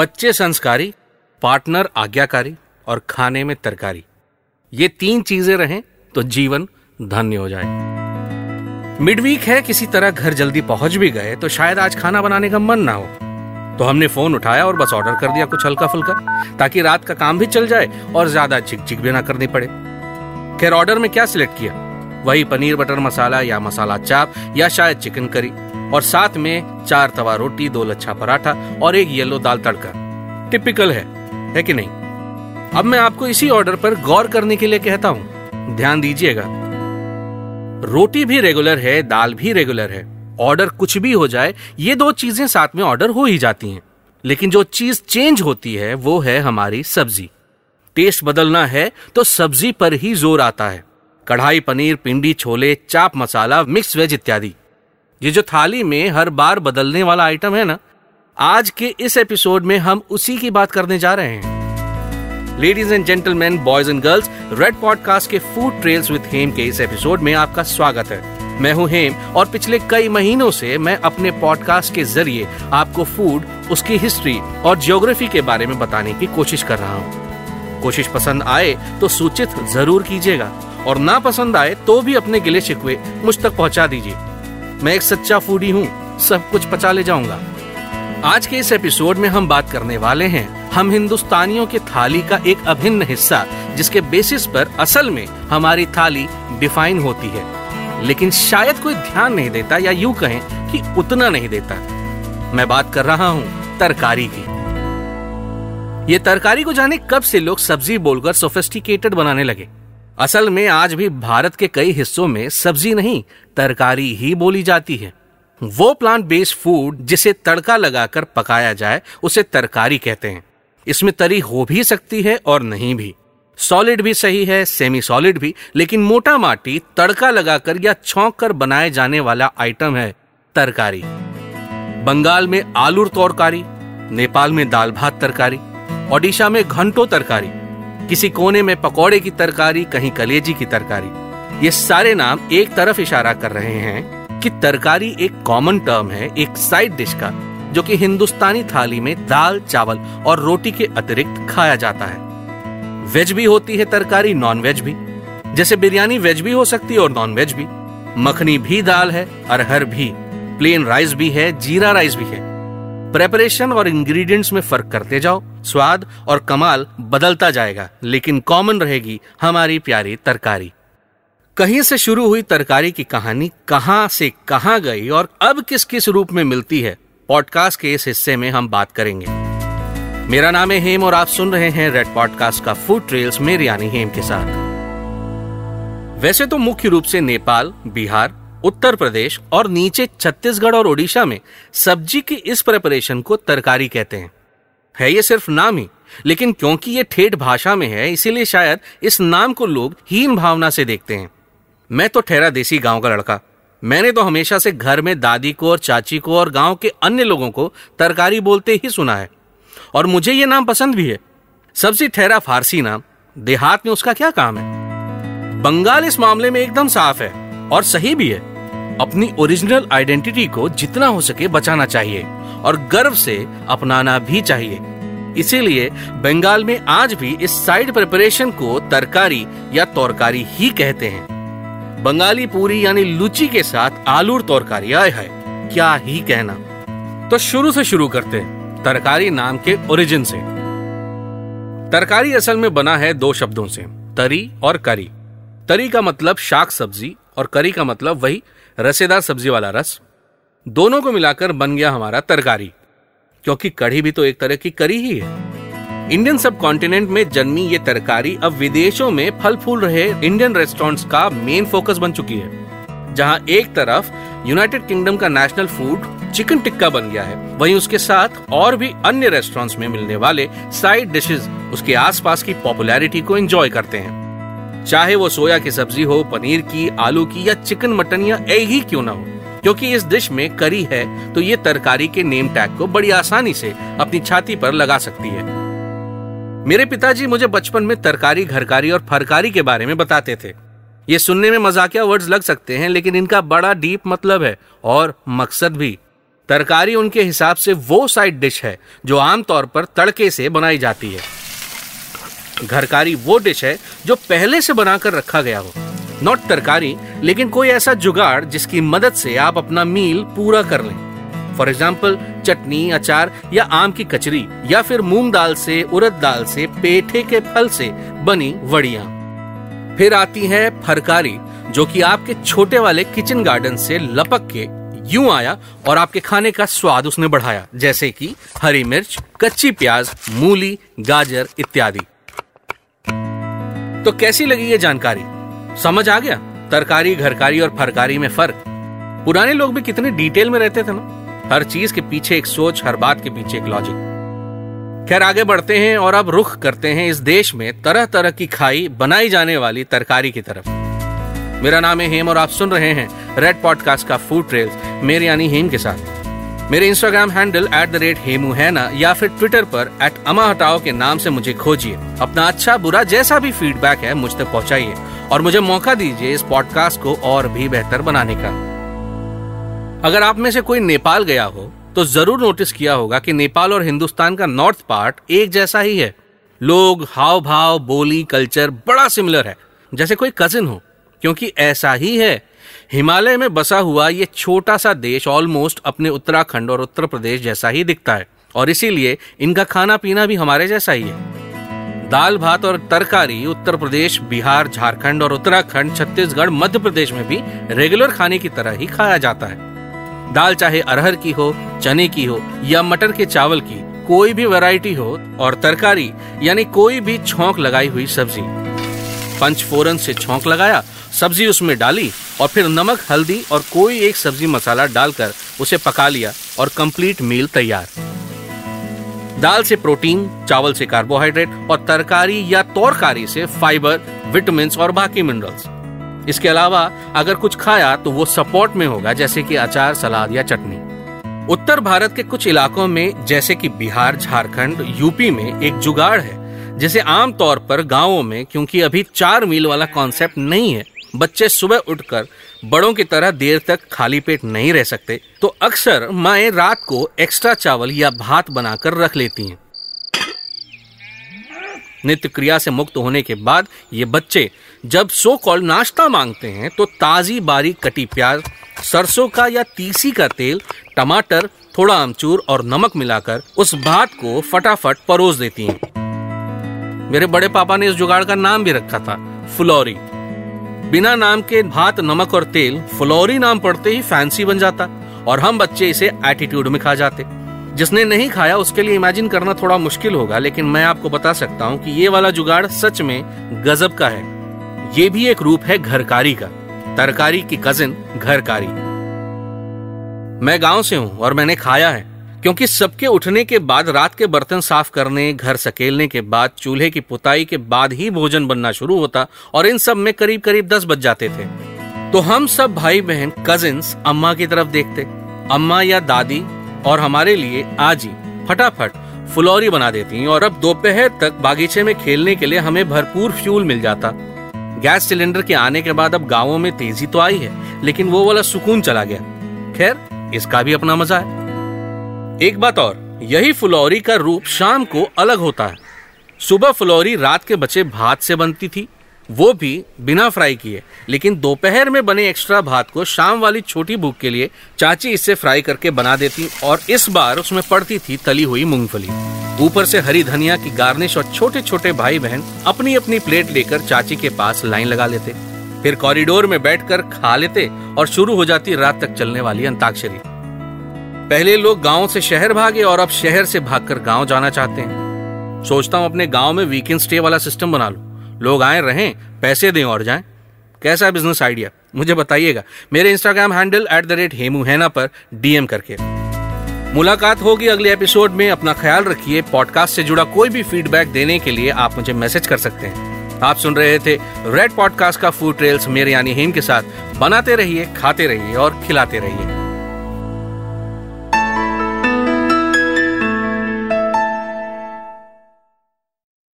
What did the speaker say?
बच्चे संस्कारी, पार्टनर आज्ञाकारी और खाने में तरकारी। ये तीन चीज़ें रहें तो जीवन धन्य हो जाए। मिडवीक है किसी तरह घर जल्दी पहुँच भी गए तो शायद आज खाना बनाने का मन ना हो। तो हमने फ़ोन उठाया और बस ऑर्डर कर दिया कुछ हल्का फुल्का ताकि रात का काम भी चल जाए और ज़्यादा चिक चिक भी ना करनी पड़े। खैर, ऑर्डर में क्या सिलेक्ट किया? वही पनीर बटर मसाला या मसाला चाप या शायद चिकन करी। और साथ में चार तवा रोटी, दो लच्छा पराठा और एक येलो दाल तड़का। टिपिकल है है कि नहीं? अब मैं आपको इसी ऑर्डर पर गौर करने के लिए कहता हूँ। ध्यान दीजिएगा। रोटी भी रेगुलर है, दाल भी रेगुलर है। ऑर्डर कुछ भी हो जाए, ये दो चीज़ें साथ में ऑर्डर हो ही जाती हैं। लेकिन जो चीज़ चेंज होती है, वो है हमारी सब्ज़ी। टेस्ट बदलना है तो सब्ज़ी पर ही ज़ोर आता है। कढ़ाई पनीर, पिंडी, छोले, चाप मसाला मिक्स वेज इत्यादि। ये जो थाली में हर बार बदलने वाला आइटम है ना, आज के इस एपिसोड में हम उसी की बात करने जा रहे हैं। Ladies and gentleman boys and girls red podcast के फ़ूड ट्रेल्स विद हेम के इस एपिसोड में आपका स्वागत है। मैं हूँ हेम और पिछले कई महीनों से मैं अपने पॉडकास्ट के ज़रिए आपको फ़ूड उसकी हिस्ट्री और जियोग्राफी के बारे में बताने की कोशिश कर रहा हूँ। कोशिश पसंद आए तो सूचित ज़रूर कीजिएगा और ना पसंद आए तो भी अपने गिले शिकवे मुझ तक पहुँचा दीजिए। मैं एक सच्चा फूडी हूँ। सब कुछ पचा ले जाऊँगा। आज के इस एपिसोड में हम बात करने वाले हैं हम हिंदुस्तानियों के थाली का एक अभिन्न हिस्सा, जिसके बेसिस पर असल में हमारी थाली डिफाइन होती है। लेकिन शायद कोई ध्यान नहीं देता या यूँ कहें कि उतना नहीं देता। मैं बात कर रहा हूँ तरकारी की। ये तरकारी को जाने कब से लोग सब्ज़ी बोलकर सोफिस्टिकेटेड बनाने लगे। असल में आज भी भारत के कई हिस्सों में सब्ज़ी नहीं, तरकारी ही बोली जाती है। वो प्लांट बेस्ड फ़ूड जिसे तड़का लगाकर पकाया जाए, उसे तरकारी कहते हैं। इसमें तरी हो भी सकती है और नहीं भी। सॉलिड भी सही है सेमी सॉलिड भी, लेकिन मोटा माटी तड़का लगाकर या छौंक कर बनाए जाने वाला आइटम है, तरकारी। बंगाल में आलू तरकारी, नेपाल में दाल भात तरकारी, ओडिशा में घंटो तरकारी। किसी कोने में पकौड़े की तरकारी, कहीं कलेजी की तरकारी। ये सारे नाम एक तरफ़ इशारा कर रहे हैं कि तरकारी एक कॉमन टर्म है, एक साइड डिश का, जो कि हिंदुस्तानी थाली में दाल, चावल और रोटी के अतिरिक्त खाया जाता है। वेज भी होती है तरकारी नॉन वेज भी। जैसे बिरयानी वेज भी हो सकती है और नॉन वेज भी। मखनी भी दाल है, अरहर भी। प्लेन राइस भी है, जीरा राइस भी है। प्रेपरेशन और इंग्रेडिएंट्स में फ़र्क करते जाओ। स्वाद और कमाल बदलता जाएगा, लेकिन कॉमन रहेगी हमारी प्यारी तरकारी। कहीं से शुरू हुई तरकारी की कहानी कहाँ से कहाँ गई और अब किस किस रूप में मिलती है पॉडकास्ट के इस हिस्से में हम बात करेंगे। मेरा नाम है हेम और आप सुन रहे हैं रेड पॉडकास्ट का फ़ूड ट्रेल्स मेरी यानी हेम के साथ। वैसे तो मुख्य रूप से नेपाल, बिहार, उत्तर प्रदेश और नीचे छत्तीसगढ़ और ओडिशा में सब्ज़ी की इस प्रेपरेशन को तरकारी कहते हैं। है ये सिर्फ़ नाम ही। लेकिन क्योंकि ये ठेठ भाषा में है, इसीलिए शायद इस नाम को लोग हीन भावना से देखते हैं। मैं तो ठहरा देसी गाँव का लड़का। मैंने तो हमेशा से घर में दादी को और चाची को और गाँव के अन्य लोगों को तरकारी बोलते ही सुना है। और मुझे ये नाम पसंद भी है। सबसे ठहरा फारसी नाम। देहात में उसका क्या काम है? बंगाल इस मामले में एकदम साफ़ है और सही भी है। अपनी ओरिजिनल आइडेंटिटी को जितना हो सके बचाना चाहिए और गर्व से अपनाना भी चाहिए। इसीलिए बंगाल में आज भी इस साइड प्रिपरेशन को तरकारी या तौरकारी ही कहते हैं। बंगाली पूरी यानी लुची के साथ आलू तौरकारी आए है, क्या ही कहना। तो शुरू से शुरू करते हैं, तरकारी नाम के ओरिजिन से। तरकारी असल में बना है दो शब्दों से, तरी और करी। तरी का मतलब शाक सब्ज़ी और करी का मतलब वही रसेदार सब्ज़ी वाला रस, दोनों को मिलाकर बन गया हमारा तरकारी। क्योंकि कढ़ी भी तो एक तरह की करी ही है। इंडियन सब कॉन्टिनेंट में जन्मी ये तरकारी अब विदेशों में फल फूल रहे इंडियन रेस्टोरेंट्स का मेन फोकस बन चुकी है, जहाँ एक तरफ़ यूनाइटेड किंगडम का नेशनल फ़ूड चिकन टिक्का बन गया है। वहीं उसके साथ और भी अन्य रेस्टोरेंट्स में मिलने वाले साइड डिशेस, उसके आसपास की पॉपुलैरिटी को एंजॉय करते हैं। चाहे वो सोया की सब्ज़ी हो, पनीर की, आलू की या चिकन मटन या एग ही क्यों ना हो। क्योंकि इस डिश में करी है तो ये तरकारी के नेम टैग को बड़ी आसानी से अपनी छाती पर लगा सकती है। मेरे पिताजी मुझे बचपन में तरकारी, घरकारी और फरकारी के बारे में बताते थे। ये सुनने में मजाकिया वर्ड्स लग सकते हैं, लेकिन इनका बड़ा डीप मतलब है, और मकसद भी। तरकारी उनके हिसाब से वो साइड डिश है, जो आमतौर पर तड़के से बनाई जाती है। घरकारी वो डिश है जो पहले से बनाकर रखा गया हो। नॉट तरकारी, लेकिन कोई ऐसा जुगाड़ जिसकी मदद से आप अपना मील पूरा कर लें। फॉर एग्ज़ाम्पल चटनी, अचार या आम की कचरी, या फिर मूंग दाल से, उड़द दाल से, पेठे के फल से बनी वड़िया। फिर आती है फरकारी, जो कि आपके छोटे वाले किचन गार्डन से लपक के यूँ आया और आपके खाने का स्वाद उसने बढ़ाया, जैसे कि हरी मिर्च, कच्ची प्याज, मूली, गाजर इत्यादि। तो कैसी लगी ये जानकारी? समझ आ गया? तरकारी, घरकारी और फरकारी में फ़र्क। पुराने लोग भी कितने डिटेल में रहते थे ना? हर चीज़ के पीछे एक सोच, हर बात के पीछे एक लॉजिक खैर, आगे बढ़ते हैं और अब रुख करते हैं इस देश में तरह तरह की खाई बनाई जाने वाली तरकारी की तरफ़। मेरा नाम है हेम और आप सुन रहे हैं रेड पॉडकास्ट का फ़ूड ट्रेल्स मेरे यानी हेम के साथ। मेरे Instagram handle at the rate Hemu है ना, या फिर ट्विटर पर एट अमा हटाओ के नाम से मुझे खोजिए। अपना अच्छा बुरा जैसा भी फीडबैक है, मुझ तक पहुँचाइए। और मुझे मौका दीजिए इस पॉडकास्ट को और भी बेहतर बनाने का। अगर आप में से कोई नेपाल गया हो तो ज़रूर नोटिस किया होगा कि नेपाल और हिंदुस्तान का नॉर्थ पार्ट एक जैसा ही है। लोग हाव भाव बोली कल्चर बड़ा सिमिलर है। जैसे कोई कजिन हो, क्योंकि ऐसा ही है हिमालय में बसा हुआ ये छोटा सा देश ऑलमोस्ट अपने उत्तराखंड और उत्तर प्रदेश जैसा ही दिखता है। और इसीलिए इनका खाना पीना भी हमारे जैसा ही है। दाल भात और तरकारी उत्तर प्रदेश, बिहार, झारखंड और उत्तराखंड, छत्तीसगढ़, मध्य प्रदेश में भी रेगुलर खाने की तरह ही खाया जाता है। दाल चाहे अरहर की हो, चने की हो या मटर के चावल की कोई भी वैरायटी हो और तरकारी यानी कोई भी छोंक लगाई हुई सब्ज़ी। पंचफोरन से छोंक लगाया, सब्ज़ी उसमें डाली और फिर नमक, हल्दी और कोई एक सब्ज़ी मसाला डालकर उसे पका लिया और कंप्लीट मील तैयार। दाल से प्रोटीन चावल से कार्बोहाइड्रेट और तरकारी या तौरकारी से फाइबर विटामिन और बाकी मिनरल्स इसके अलावा अगर कुछ खाया तो वो सपोर्ट में होगा, जैसे कि अचार, सलाद या चटनी। उत्तर भारत के कुछ इलाकों में, जैसे कि बिहार, झारखंड यूपी में एक जुगाड़ है, जिसे आमतौर पर गाँवों में, क्योंकि अभी चार मील वाला कॉन्सेप्ट नहीं है बच्चे सुबह उठकर बड़ों की तरह देर तक खाली पेट नहीं रह सकते तो अक्सर माए रात को एक्स्ट्रा चावल या भात बनाकर रख लेती हैं। नित्य क्रिया से मुक्त होने के बाद ये बच्चे जब सो कॉल नाश्ता मांगते हैं तो ताजी बारीक कटी प्याज, सरसों का या तीसी का तेल, टमाटर, थोड़ा अमचूर और नमक मिलाकर उस भात को फटाफट परोस देती हैं। मेरे बड़े पापा ने इस जुगाड़ का नाम भी रखा था, फुलौरी। बिना नाम के भात, नमक और तेल फ्लोरी नाम पड़ते ही फैंसी बन जाता और हम बच्चे इसे एटीट्यूड में खा जाते। जिसने नहीं खाया, उसके लिए इमेजिन करना थोड़ा मुश्किल होगा, लेकिन मैं आपको बता सकता हूँ कि ये वाला जुगाड़ सच में गजब का है। ये भी एक रूप है घरकारी का। तरकारी की कजिन घरकारी। मैं गाँव से हूँ और मैंने खाया है। क्योंकि सबके उठने के बाद, रात के बर्तन साफ़ करने, घर सकेलने के बाद, चूल्हे की पुताई के बाद ही भोजन बनना शुरू होता और इन सब में करीब करीब दस बज जाते थे। तो हम सब भाई बहन कजिन्स अम्मा की तरफ़ देखते, अम्मा या दादी और हमारे लिए आजी फटाफट फुलौरी बना देती और अब दोपहर तक बागीचे में खेलने के लिए हमें भरपूर फ्यूल मिल जाता। गैस सिलेंडर के आने के बाद अब गाँवों में तेज़ी तो आई है, लेकिन वो वाला सुकून चला गया। खैर, इसका भी अपना मज़ा है। एक बात और, यही फुलौरी का रूप शाम को अलग होता है। सुबह फुलौरी रात के बचे भात से बनती थी, वो भी बिना फ्राई किए। लेकिन दोपहर में बने एक्स्ट्रा भात को शाम वाली छोटी भूख के लिए चाची इससे फ्राई करके बना देती और इस बार उसमें पड़ती थी तली हुई मूंगफली। ऊपर से हरी धनिया की गार्निश और छोटे छोटे भाई बहन अपनी अपनी प्लेट लेकर चाची के पास लाइन लगा लेते। फिर कॉरिडोर में बैठकर खा लेते और शुरू हो जाती रात तक चलने वाली अंताक्षरी। पहले लोग गाँव से शहर भागे और अब शहर से भागकर गाँव जाना चाहते हैं। सोचता हूँ अपने गाँव में वीकेंड स्टे वाला सिस्टम बना लो। लोग आए, रहें, पैसे दें और जाएँ। कैसा बिज़नेस आइडिया मुझे बताइएगा। मेरे Instagram handle at the rate Hemu हैना पर डीएम करके। मुलाकात होगी अगले एपिसोड में। अपना ख्याल रखिए। पॉडकास्ट से जुड़ा कोई भी फीडबैक देने के लिए आप मुझे मैसेज कर सकते हैं। आप सुन रहे थे रेड पॉडकास्ट का फ़ूड ट्रेल्स मेरे यानी हेम के साथ। बनाते रहिए, खाते रहिए और खिलाते रहिए।